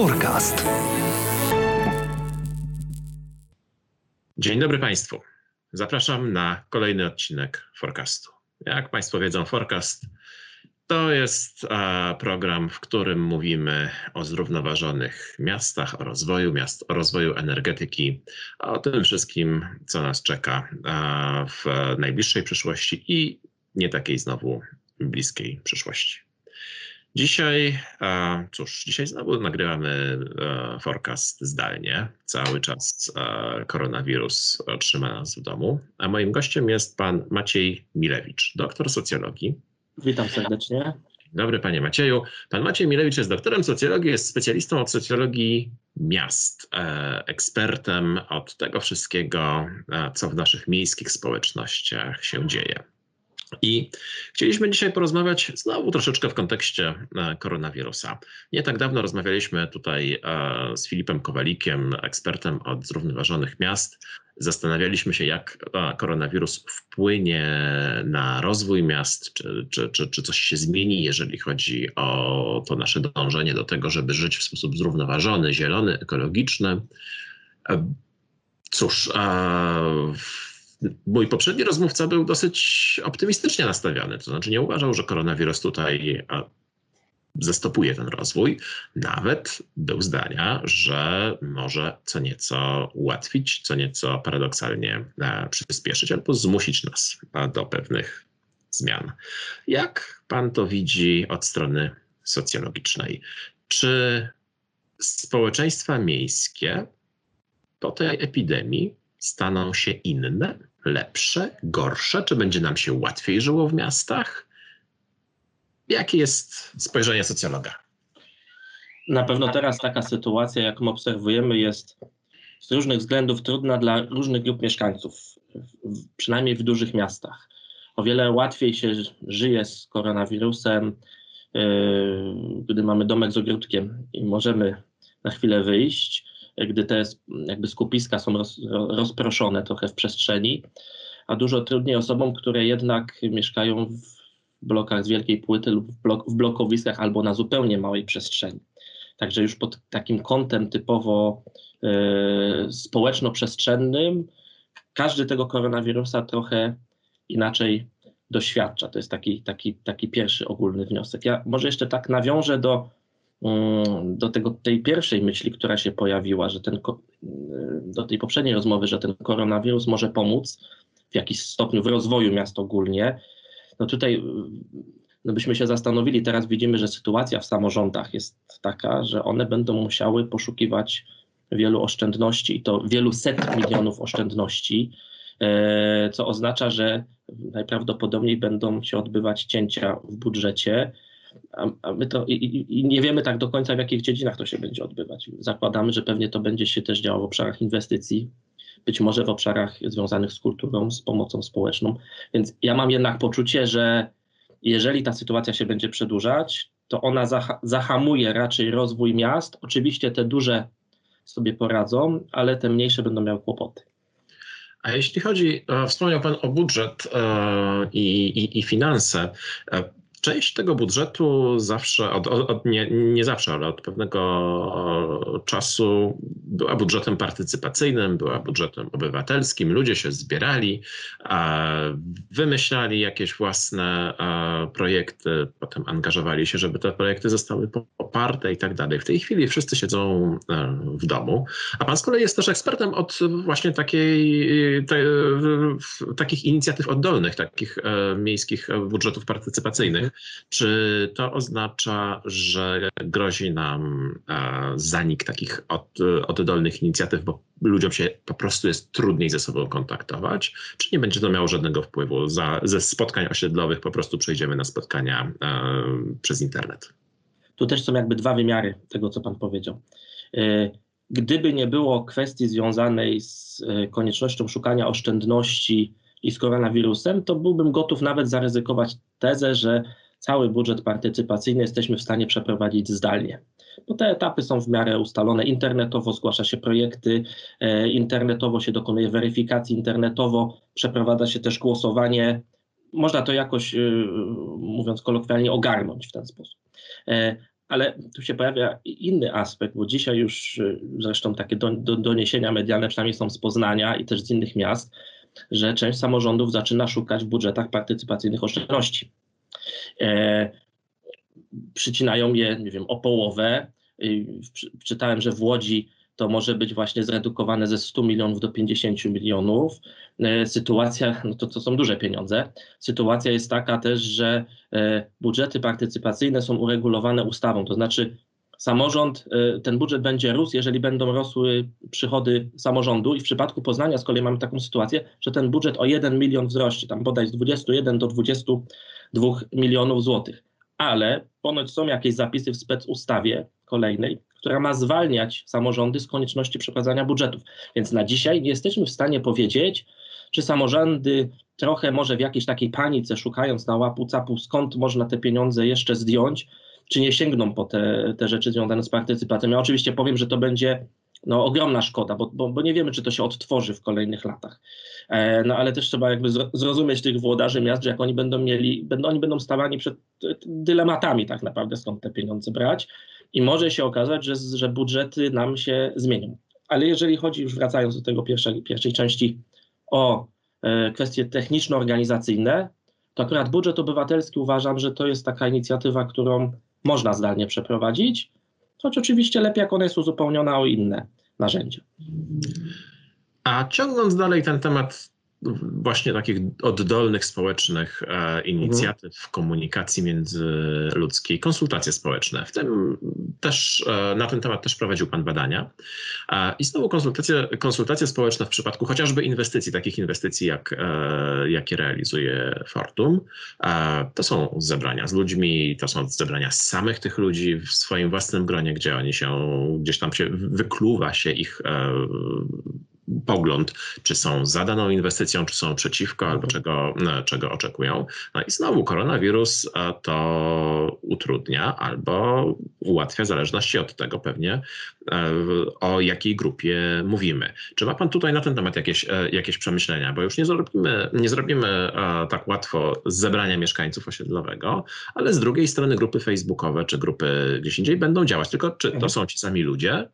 Forecast. Dzień dobry Państwu. Zapraszam na kolejny odcinek Forecastu. Jak Państwo wiedzą, Forecast to jest program, w którym mówimy o zrównoważonych miastach, o rozwoju miast, o rozwoju energetyki, o tym wszystkim, co nas czeka w najbliższej przyszłości i nie takiej znowu bliskiej przyszłości. Dzisiaj, cóż, dzisiaj znowu nagrywamy forecast zdalnie. Cały czas koronawirus trzyma nas w domu. A moim gościem jest pan Maciej Milewicz, doktor socjologii. Witam serdecznie. Dobry panie Macieju. Pan Maciej Milewicz jest doktorem socjologii, jest specjalistą od socjologii miast, e, ekspertem od tego wszystkiego, co w naszych miejskich społecznościach się dzieje. I chcieliśmy dzisiaj porozmawiać znowu troszeczkę w kontekście e, koronawirusa. Nie tak dawno rozmawialiśmy tutaj e, z Filipem Kowalikiem, ekspertem od zrównoważonych miast. Zastanawialiśmy się, jak e, koronawirus wpłynie na rozwój miast, czy, czy, czy, czy coś się zmieni, jeżeli chodzi o to nasze dążenie do tego, żeby żyć w sposób zrównoważony, zielony, ekologiczny. Cóż, w mój poprzedni rozmówca był dosyć optymistycznie nastawiony, to znaczy nie uważał, że koronawirus tutaj zastopuje ten rozwój. Nawet był zdania, że może co nieco ułatwić, co nieco paradoksalnie e, przyspieszyć albo zmusić nas do pewnych zmian. Jak pan to widzi od strony socjologicznej? Czy społeczeństwa miejskie po tej epidemii staną się inne? Lepsze, gorsze? Czy będzie nam się łatwiej żyło w miastach? Jakie jest spojrzenie socjologa? Na pewno teraz taka sytuacja, jaką obserwujemy, jest z różnych względów trudna dla różnych grup mieszkańców, przynajmniej w dużych miastach. O wiele łatwiej się żyje z koronawirusem, yy, gdy mamy domek z ogródkiem i możemy na chwilę wyjść gdy te jakby skupiska są roz, rozproszone trochę w przestrzeni, a dużo trudniej osobom, które jednak mieszkają w blokach z wielkiej płyty lub w, blok, w blokowiskach albo na zupełnie małej przestrzeni. Także już pod takim kątem typowo y, społeczno-przestrzennym każdy tego koronawirusa trochę inaczej doświadcza. To jest taki, taki, taki pierwszy ogólny wniosek. Ja może jeszcze tak nawiążę do do tego, tej pierwszej myśli, która się pojawiła, że ten, do tej poprzedniej rozmowy, że ten koronawirus może pomóc w jakimś stopniu w rozwoju miast ogólnie, no tutaj no byśmy się zastanowili, teraz widzimy, że sytuacja w samorządach jest taka, że one będą musiały poszukiwać wielu oszczędności i to wielu set milionów oszczędności, e, co oznacza, że najprawdopodobniej będą się odbywać cięcia w budżecie, a, a my to i, i, nie wiemy tak do końca, w jakich dziedzinach to się będzie odbywać. Zakładamy, że pewnie to będzie się też działo w obszarach inwestycji, być może w obszarach związanych z kulturą, z pomocą społeczną. Więc ja mam jednak poczucie, że jeżeli ta sytuacja się będzie przedłużać, to ona zahamuje raczej rozwój miast. Oczywiście te duże sobie poradzą, ale te mniejsze będą miały kłopoty. A jeśli chodzi, e, wspomniał Pan o budżet e, i, i, i finanse. E, Część tego budżetu zawsze, od, od, nie, nie zawsze, ale od pewnego czasu była budżetem partycypacyjnym, była budżetem obywatelskim. Ludzie się zbierali, wymyślali jakieś własne projekty, potem angażowali się, żeby te projekty zostały poparte i tak dalej. W tej chwili wszyscy siedzą e, w domu, a pan z kolei jest też ekspertem od właśnie takiej, te, takich inicjatyw oddolnych, takich e, miejskich budżetów partycypacyjnych. Czy to oznacza, że grozi nam e, zanik takich od, oddolnych inicjatyw, bo ludziom się po prostu jest trudniej ze sobą kontaktować? Czy nie będzie to miało żadnego wpływu? Za, ze spotkań osiedlowych po prostu przejdziemy na spotkania e, przez internet? Tu też są jakby dwa wymiary tego, co Pan powiedział. E, gdyby nie było kwestii związanej z koniecznością szukania oszczędności i z koronawirusem, to byłbym gotów nawet zaryzykować tezę, że cały budżet partycypacyjny jesteśmy w stanie przeprowadzić zdalnie. Bo te etapy są w miarę ustalone. Internetowo zgłasza się projekty, e, internetowo się dokonuje weryfikacji, internetowo przeprowadza się też głosowanie. Można to jakoś, e, mówiąc kolokwialnie, ogarnąć w ten sposób. E, ale tu się pojawia inny aspekt, bo dzisiaj już zresztą takie do, do, doniesienia medialne, przynajmniej są z Poznania i też z innych miast, że część samorządów zaczyna szukać w budżetach partycypacyjnych oszczędności. E, przycinają je, nie wiem, o połowę. Czytałem, że w Łodzi to może być właśnie zredukowane ze 100 milionów do 50 milionów. E, sytuacja, no to, to są duże pieniądze. Sytuacja jest taka też, że e, budżety partycypacyjne są uregulowane ustawą, to znaczy samorząd, e, ten budżet będzie rósł, jeżeli będą rosły przychody samorządu i w przypadku Poznania z kolei mamy taką sytuację, że ten budżet o 1 milion wzrośnie, tam bodaj z 21 do 22 milionów złotych. Ale ponoć są jakieś zapisy w specustawie kolejnej, która ma zwalniać samorządy z konieczności przeprowadzania budżetów. Więc na dzisiaj nie jesteśmy w stanie powiedzieć, czy samorządy trochę może w jakiejś takiej panice, szukając na łapu capu, skąd można te pieniądze jeszcze zdjąć, czy nie sięgną po te, te rzeczy związane z partycypacją. Ja oczywiście powiem, że to będzie no, ogromna szkoda, bo, bo, bo nie wiemy, czy to się odtworzy w kolejnych latach. E, no ale też trzeba jakby zrozumieć tych włodarzy miast, że jak oni będą mieli, będą, oni będą stawani przed dylematami tak naprawdę, skąd te pieniądze brać i może się okazać, że, że budżety nam się zmienią. Ale jeżeli chodzi, już wracając do tego pierwszej, pierwszej części, o e, kwestie techniczno-organizacyjne, to akurat budżet obywatelski uważam, że to jest taka inicjatywa, którą można zdalnie przeprowadzić, choć oczywiście lepiej, jak ona jest uzupełniona o inne narzędzia. A ciągnąc dalej ten temat właśnie takich oddolnych społecznych e, inicjatyw, mhm. komunikacji międzyludzkiej, konsultacje społeczne. W tym też, e, na ten temat też prowadził Pan badania. E, I znowu konsultacje, konsultacje społeczne w przypadku chociażby inwestycji, takich inwestycji, jak, jakie realizuje Fortum. To są zebrania z ludźmi, to są zebrania samych tych ludzi w swoim własnym gronie, gdzie oni się, gdzieś tam się wykluwa się ich pogląd, czy są za daną inwestycją, czy są przeciwko, albo mhm. czego, e, czego oczekują. No i znowu koronawirus e, to utrudnia albo ułatwia, w zależności od tego pewnie, e, o jakiej grupie mówimy. Czy ma Pan tutaj na ten temat jakieś, jakieś przemyślenia? Bo już nie zrobimy, nie zrobimy tak łatwo zebrania mieszkańców osiedlowego, ale z drugiej strony grupy facebookowe czy grupy gdzieś indziej będą działać. Tylko czy to mhm. są ci sami ludzie,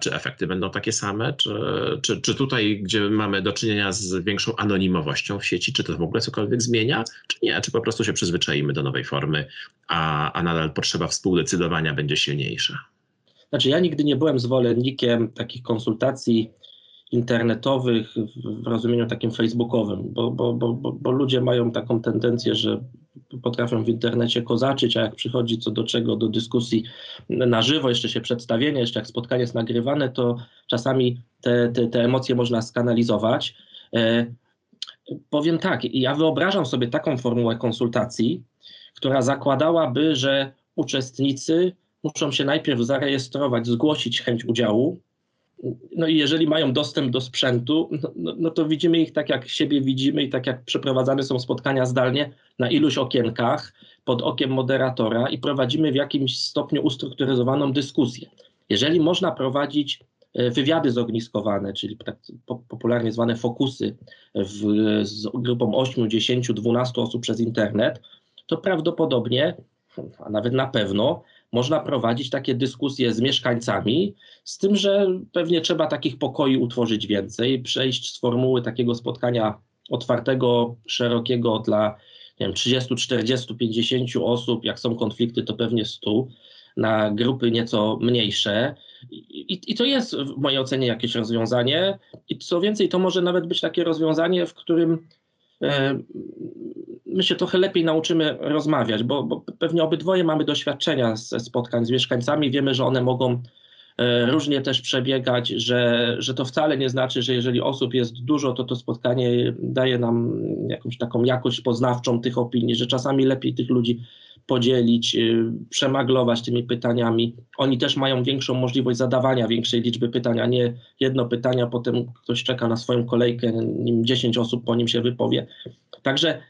czy efekty będą takie same, czy, czy, czy czy tutaj, gdzie mamy do czynienia z większą anonimowością w sieci, czy to w ogóle cokolwiek zmienia, czy nie? Czy po prostu się przyzwyczaimy do nowej formy, a, a nadal potrzeba współdecydowania będzie silniejsza? Znaczy, ja nigdy nie byłem zwolennikiem takich konsultacji internetowych w rozumieniu takim facebookowym, bo, bo, bo, bo, ludzie mają taką tendencję, że potrafią w internecie kozaczyć, a jak przychodzi co do czego, do dyskusji na żywo, jeszcze się przedstawienie, jeszcze jak spotkanie jest nagrywane, to czasami te, te, te emocje można skanalizować. E, powiem tak, ja wyobrażam sobie taką formułę konsultacji, która zakładałaby, że uczestnicy muszą się najpierw zarejestrować, zgłosić chęć udziału, no i jeżeli mają dostęp do sprzętu, no, no, no, to widzimy ich tak, jak siebie widzimy i tak, jak przeprowadzane są spotkania zdalnie na iluś okienkach pod okiem moderatora i prowadzimy w jakimś stopniu ustrukturyzowaną dyskusję. Jeżeli można prowadzić e, wywiady zogniskowane, czyli tak popularnie zwane fokusy w, z grupą 8, 10, 12 osób przez internet, to prawdopodobnie, a nawet na pewno, można prowadzić takie dyskusje z mieszkańcami, z tym, że pewnie trzeba takich pokoi utworzyć więcej, przejść z formuły takiego spotkania otwartego, szerokiego dla nie wiem, 30, 40, 50 osób, jak są konflikty, to pewnie 100, na grupy nieco mniejsze. I, I, to jest w mojej ocenie jakieś rozwiązanie. I co więcej, to może nawet być takie rozwiązanie, w którym my się trochę lepiej nauczymy rozmawiać, bo, bo pewnie obydwoje mamy doświadczenia ze spotkań z mieszkańcami, wiemy, że one mogą e, różnie też przebiegać, że, że to wcale nie znaczy, że jeżeli osób jest dużo, to to spotkanie daje nam jakąś taką jakość poznawczą tych opinii, że czasami lepiej tych ludzi podzielić, y, przemaglować tymi pytaniami. Oni też mają większą możliwość zadawania większej liczby pytań, a nie jedno pytanie, a potem ktoś czeka na swoją kolejkę, nim 10 osób po nim się wypowie. Także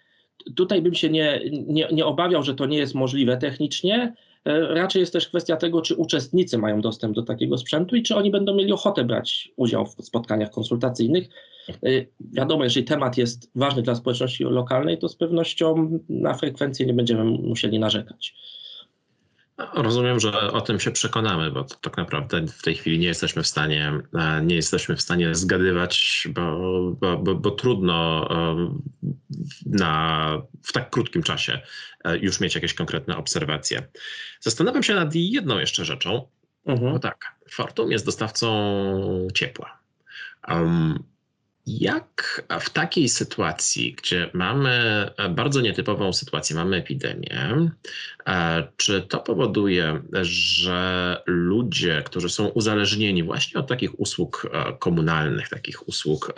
tutaj bym się nie, nie, nie obawiał, że to nie jest możliwe technicznie. E, raczej jest też kwestia tego, czy uczestnicy mają dostęp do takiego sprzętu i czy oni będą mieli ochotę brać udział w spotkaniach konsultacyjnych. E, wiadomo, jeżeli temat jest ważny dla społeczności lokalnej, to z pewnością na frekwencję nie będziemy musieli narzekać. No, rozumiem, że o tym się przekonamy, bo tak naprawdę w tej chwili nie jesteśmy w stanie, e, nie jesteśmy w stanie zgadywać, bo, bo, bo, bo trudno na, w tak krótkim czasie e, już mieć jakieś konkretne obserwacje. Zastanawiam się nad jedną jeszcze rzeczą. Mhm. Bo tak, Fortum jest dostawcą ciepła. Um, jak w takiej sytuacji, gdzie mamy e, bardzo nietypową sytuację, mamy epidemię, e, czy to powoduje, że ludzie, którzy są uzależnieni właśnie od takich usług e, komunalnych, takich usług,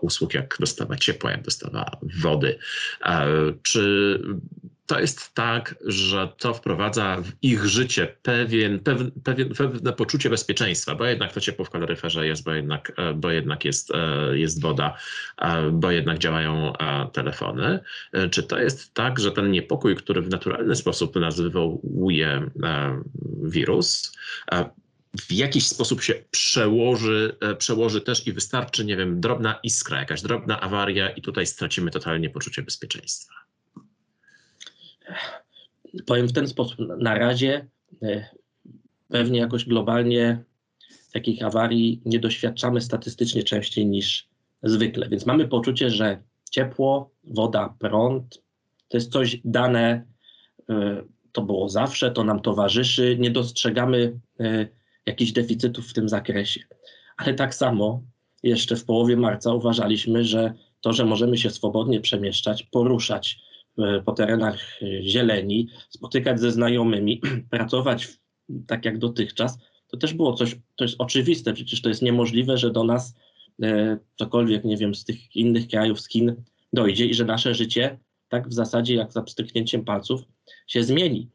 usług jak dostawa ciepła, jak dostawa wody, czy to jest tak, że to wprowadza w ich życie pewien, pewien, pewne poczucie bezpieczeństwa, bo jednak to ciepło w kaloryferze jest, bo jednak, e, bo jednak jest, e, jest woda, e, bo jednak działają telefony. Czy to jest tak, że ten niepokój, który w naturalny sposób nas wywołuje wirus, w jakiś sposób się przełoży, przełoży też i wystarczy, nie wiem, drobna iskra, jakaś drobna awaria i tutaj stracimy totalnie poczucie bezpieczeństwa powiem w ten sposób, na razie e, pewnie jakoś globalnie takich awarii nie doświadczamy statystycznie częściej niż zwykle. Więc mamy poczucie, że ciepło, woda, prąd to jest coś dane, e, to było zawsze, to nam towarzyszy, nie dostrzegamy e, jakichś deficytów w tym zakresie. Ale tak samo jeszcze w połowie marca uważaliśmy, że to, że możemy się swobodnie przemieszczać, poruszać, po terenach e, zieleni, spotykać ze znajomymi, pracować tak jak dotychczas, to też było coś, to jest oczywiste, przecież to jest niemożliwe, że do nas e, cokolwiek, nie wiem, z tych innych krajów, z Chin dojdzie i że nasze życie tak w zasadzie jak za pstryknięciem palców się zmieni.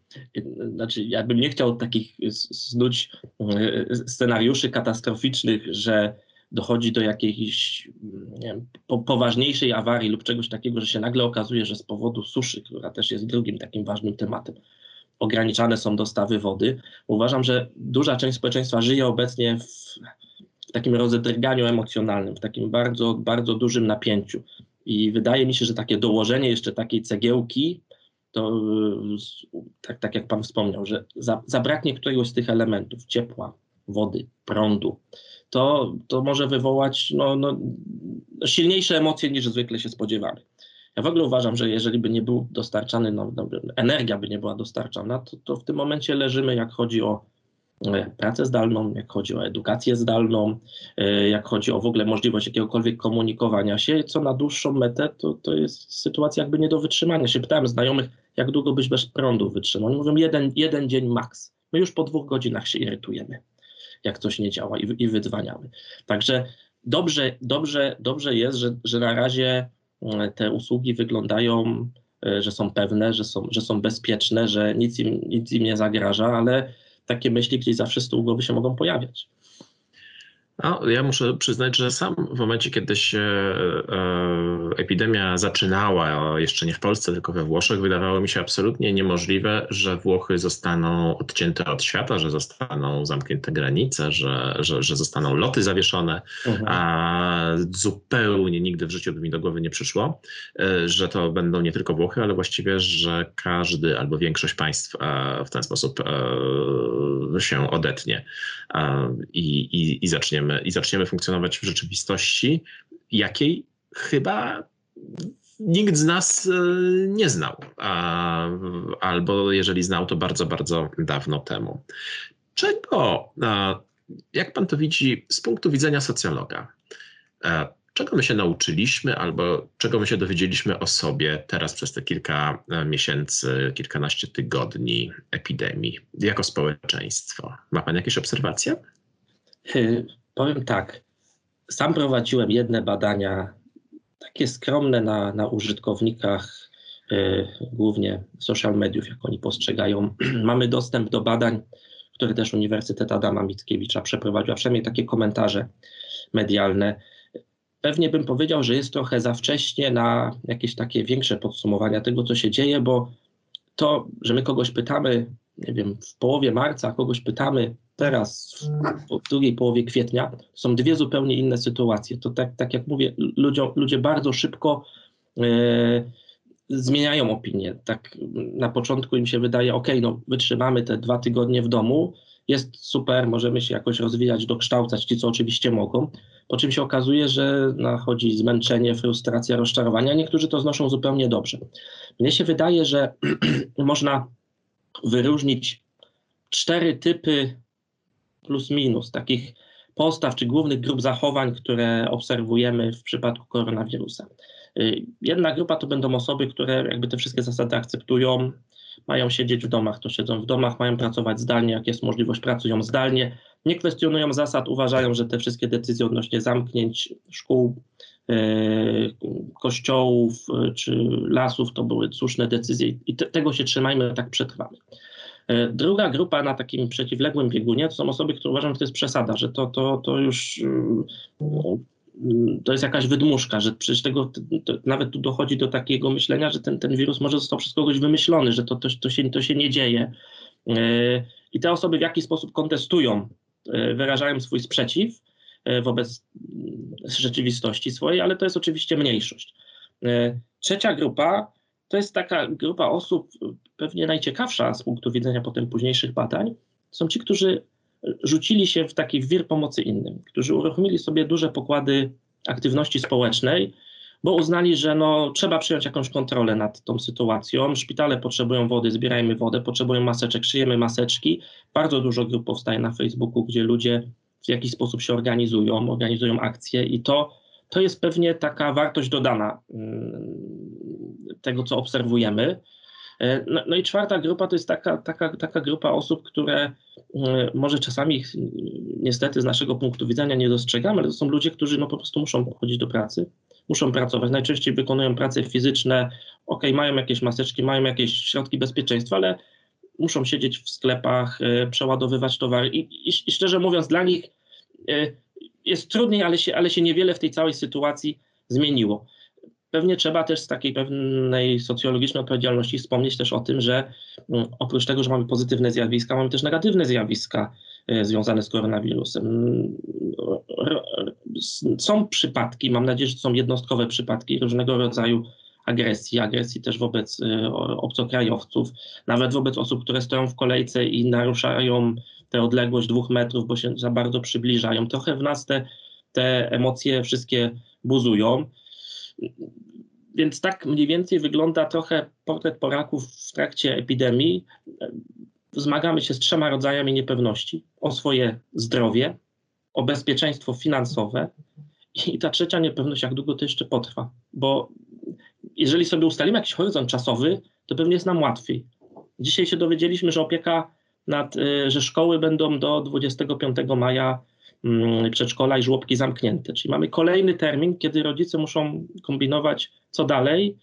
Znaczy, ja bym nie chciał takich snuć e, scenariuszy katastroficznych, że dochodzi do jakiejś wiem, po, poważniejszej awarii lub czegoś takiego, że się nagle okazuje, że z powodu suszy, która też jest drugim takim ważnym tematem, ograniczane są dostawy wody. Uważam, że duża część społeczeństwa żyje obecnie w, takim rozedrganiu emocjonalnym, w takim bardzo, bardzo dużym napięciu. I wydaje mi się, że takie dołożenie jeszcze takiej cegiełki, to tak, tak jak Pan wspomniał, że za, zabraknie któregoś z tych elementów ciepła, wody, prądu, to, to może wywołać no, no, silniejsze emocje niż zwykle się spodziewamy. Ja w ogóle uważam, że jeżeli by nie był dostarczany, no, no, energia by nie była dostarczana, to, to w tym momencie leżymy, jak chodzi o e, pracę zdalną, jak chodzi o edukację zdalną, e, jak chodzi o w ogóle możliwość jakiegokolwiek komunikowania się, co na dłuższą metę to, to jest sytuacja jakby nie do wytrzymania. Się pytałem znajomych, jak długo byś bez prądu wytrzymał. Oni mówią jeden, jeden dzień maks. My już po dwóch godzinach się irytujemy jak coś nie działa i, i wydzwaniamy. Także dobrze, dobrze, dobrze jest, że, że na razie mm, te usługi wyglądają, e, że są pewne, że są, że są bezpieczne, że nic im, nic im nie zagraża, ale takie myśli gdzieś zawsze z tyłu głowy się mogą pojawiać. No, ja muszę przyznać, że sam w momencie, kiedy się e, epidemia zaczynała, jeszcze nie w Polsce, tylko we Włoszech, wydawało mi się absolutnie niemożliwe, że Włochy zostaną odcięte od świata, że zostaną zamknięte granice, że, że, że zostaną loty zawieszone, mhm. a zupełnie nigdy w życiu by mi do głowy nie przyszło, e, że to będą nie tylko Włochy, ale właściwie, że każdy albo większość państw e, w ten sposób e, się odetnie e, i, i, i zaczniemy i zaczniemy funkcjonować w rzeczywistości, jakiej chyba nikt z nas e, nie znał, albo jeżeli znał, to bardzo, bardzo dawno temu. Czego, jak pan to widzi z punktu widzenia socjologa, e, czego my się nauczyliśmy, albo czego my się dowiedzieliśmy o sobie teraz przez te kilka e, miesięcy, kilkanaście tygodni epidemii, jako społeczeństwo? Ma pan jakieś obserwacje? Powiem tak, sam prowadziłem jedne badania, takie skromne na, na użytkownikach, y, głównie social mediów, jak oni postrzegają. Mamy dostęp do badań, które też Uniwersytet Adama Mickiewicza przeprowadził, a przynajmniej takie komentarze medialne. Pewnie bym powiedział, że jest trochę za wcześnie na jakieś takie większe podsumowania tego, co się dzieje, bo to, że my kogoś pytamy, nie wiem, w połowie marca, kogoś pytamy, teraz, w drugiej połowie kwietnia, są dwie zupełnie inne sytuacje. To tak, tak jak mówię, ludzie, bardzo szybko e, zmieniają opinię. Tak na początku im się wydaje, ok, no wytrzymamy te dwa tygodnie w domu, jest super, możemy się jakoś rozwijać, dokształcać, ci co oczywiście mogą, po czym się okazuje, że nachodzi zmęczenie, frustracja, rozczarowania. Niektórzy to znoszą zupełnie dobrze. Mnie się wydaje, że można wyróżnić cztery typy plus minus takich postaw czy głównych grup zachowań, które obserwujemy w przypadku koronawirusa. Y, jedna grupa to będą osoby, które jakby te wszystkie zasady akceptują, mają siedzieć w domach, to siedzą w domach, mają pracować zdalnie, jak jest możliwość, pracują zdalnie, nie kwestionują zasad, uważają, że te wszystkie decyzje odnośnie zamknięć szkół, y, kościołów y, czy lasów to były słuszne decyzje i te, tego się trzymajmy, tak przetrwamy. Druga grupa na takim przeciwległym biegunie to są osoby, które uważają, że to jest przesada, że to, to, to już to jest jakaś wydmuszka, że przecież tego, to, nawet tu dochodzi do takiego myślenia, że ten, ten wirus może został przez kogoś wymyślony, że to, to, to, się, to się nie dzieje. E, I te osoby w jakiś sposób kontestują, e, wyrażają swój sprzeciw e, wobec rzeczywistości swojej, ale to jest oczywiście mniejszość. Trzecia grupa to jest taka grupa osób, pewnie najciekawsza z punktu widzenia potem późniejszych badań, są ci, którzy rzucili się w taki wir pomocy innym, którzy uruchomili sobie duże pokłady aktywności społecznej, bo uznali, że no, trzeba przyjąć jakąś kontrolę nad tą sytuacją. Szpitale potrzebują wody, zbierajmy wodę, potrzebują maseczek, szyjemy maseczki. Bardzo dużo grup powstaje na Facebooku, gdzie ludzie w jakiś sposób się organizują, organizują akcje i to, to jest pewnie taka wartość dodana mm, tego, co obserwujemy. E, no, no, i czwarta grupa to jest taka, taka, taka grupa osób, które e, może czasami ich niestety z naszego punktu widzenia nie dostrzegamy, ale to są ludzie, którzy no po prostu muszą chodzić do pracy, muszą pracować. Najczęściej wykonują prace fizyczne, ok, mają jakieś maseczki, mają jakieś środki bezpieczeństwa, ale muszą siedzieć w sklepach, e, przeładowywać towary i, i, i szczerze mówiąc dla nich jest trudniej, ale się, ale się niewiele w tej całej sytuacji zmieniło. Pewnie trzeba też z takiej pewnej socjologicznej odpowiedzialności wspomnieć też o tym, że mm, oprócz tego, że mamy pozytywne zjawiska, mamy też negatywne zjawiska e, związane z koronawirusem. Są przypadki, mam nadzieję, że są jednostkowe przypadki różnego rodzaju agresji, agresji też wobec e, obcokrajowców, nawet wobec osób, które stoją w kolejce i naruszają tę odległość dwóch metrów, bo się za bardzo przybliżają. Trochę w nas te, te emocje wszystkie buzują. Więc tak mniej więcej wygląda trochę portret Polaków w trakcie epidemii. Zmagamy się z trzema rodzajami niepewności: o swoje zdrowie, o bezpieczeństwo finansowe i ta trzecia niepewność, jak długo to jeszcze potrwa. Bo jeżeli sobie ustalimy jakiś horyzont czasowy, to pewnie jest nam łatwiej. Dzisiaj się dowiedzieliśmy, że opieka nad, y, że szkoły będą do 25 maja Mm, przedszkola i żłobki zamknięte. Czyli mamy kolejny termin, kiedy rodzice muszą kombinować, co dalej.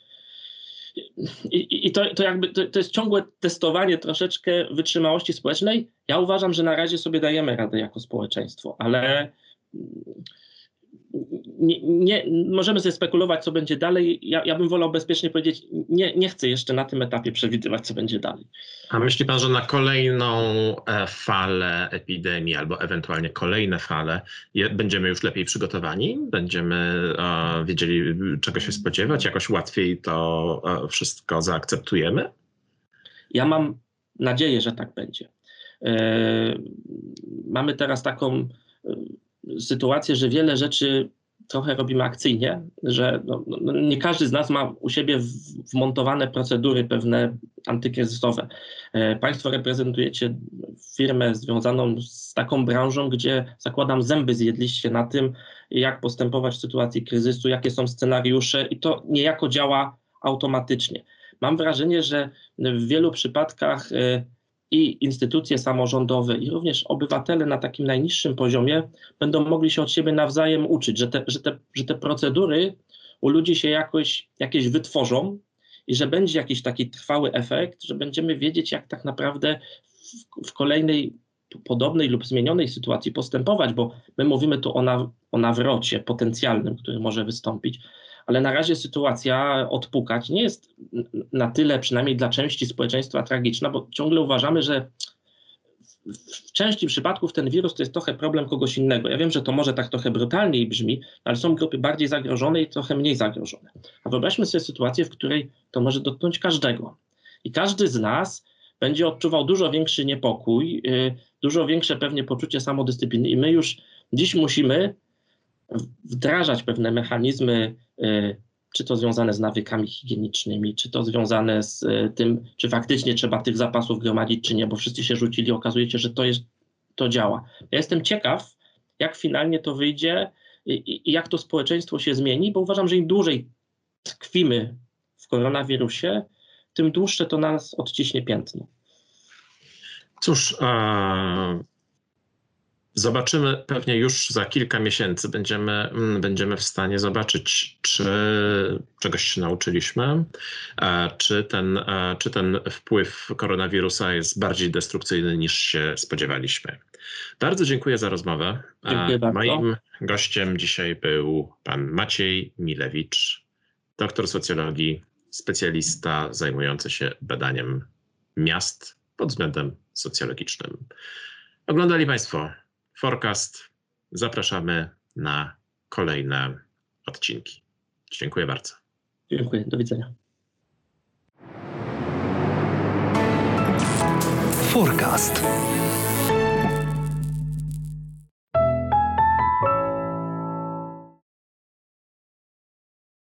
I, i to, to jakby to, to jest ciągłe testowanie troszeczkę wytrzymałości społecznej. Ja uważam, że na razie sobie dajemy radę jako społeczeństwo, ale nie, nie, możemy sobie spekulować, co będzie dalej. Ja, ja bym wolał bezpiecznie powiedzieć, nie, nie chcę jeszcze na tym etapie przewidywać, co będzie dalej. A myśli pan, że na kolejną e, falę epidemii albo ewentualnie kolejne fale będziemy już lepiej przygotowani? Będziemy wiedzieli, czego się spodziewać? Jakoś łatwiej to e, wszystko zaakceptujemy? Ja mam nadzieję, że tak będzie. E, mamy teraz taką sytuację, że wiele rzeczy trochę robimy akcyjnie, że no, no, no, nie każdy z nas ma u siebie wmontowane procedury pewne antykryzysowe. E, państwo reprezentujecie firmę związaną z taką branżą, gdzie zakładam zęby zjedliście na tym, jak postępować w sytuacji kryzysu, jakie są scenariusze i to niejako działa automatycznie. Mam wrażenie, że w wielu przypadkach e, i instytucje samorządowe, i również obywatele na takim najniższym poziomie będą mogli się od siebie nawzajem uczyć, że te, że te, że te procedury u ludzi się jakoś jakieś wytworzą i że będzie jakiś taki trwały efekt, że będziemy wiedzieć, jak tak naprawdę w, w kolejnej podobnej lub zmienionej sytuacji postępować, bo my mówimy tu o, na, o nawrocie potencjalnym, który może wystąpić, ale na razie sytuacja odpukać nie jest na tyle, przynajmniej dla części społeczeństwa, tragiczna, bo ciągle uważamy, że w części przypadków ten wirus to jest trochę problem kogoś innego. Ja wiem, że to może tak trochę brutalniej brzmi, ale są grupy bardziej zagrożone i trochę mniej zagrożone. A wyobraźmy sobie sytuację, w której to może dotknąć każdego. I każdy z nas będzie odczuwał dużo większy niepokój, y, dużo większe pewnie poczucie samodyscypliny i my już dziś musimy wdrażać pewne mechanizmy, czy to związane z nawykami higienicznymi, czy to związane z y, tym, czy faktycznie trzeba tych zapasów gromadzić, czy nie, bo wszyscy się rzucili, okazuje się, że to jest, to działa. Ja jestem ciekaw, jak finalnie to wyjdzie i, i jak to społeczeństwo się zmieni, bo uważam, że im dłużej tkwimy w koronawirusie, tym dłuższe to nas odciśnie piętno. Cóż, a zobaczymy pewnie już za kilka miesięcy. Będziemy, mm, będziemy w stanie zobaczyć, czy czegoś się nauczyliśmy, czy ten, czy ten wpływ koronawirusa jest bardziej destrukcyjny niż się spodziewaliśmy. Bardzo dziękuję za rozmowę. Dziękuję bardzo. Moim gościem dzisiaj był pan Maciej Milewicz, doktor socjologii, specjalista zajmujący się badaniem miast pod względem socjologicznym. Oglądali Państwo Forecast. Zapraszamy na kolejne odcinki. Dziękuję bardzo. Dziękuję. Do widzenia. Forecast.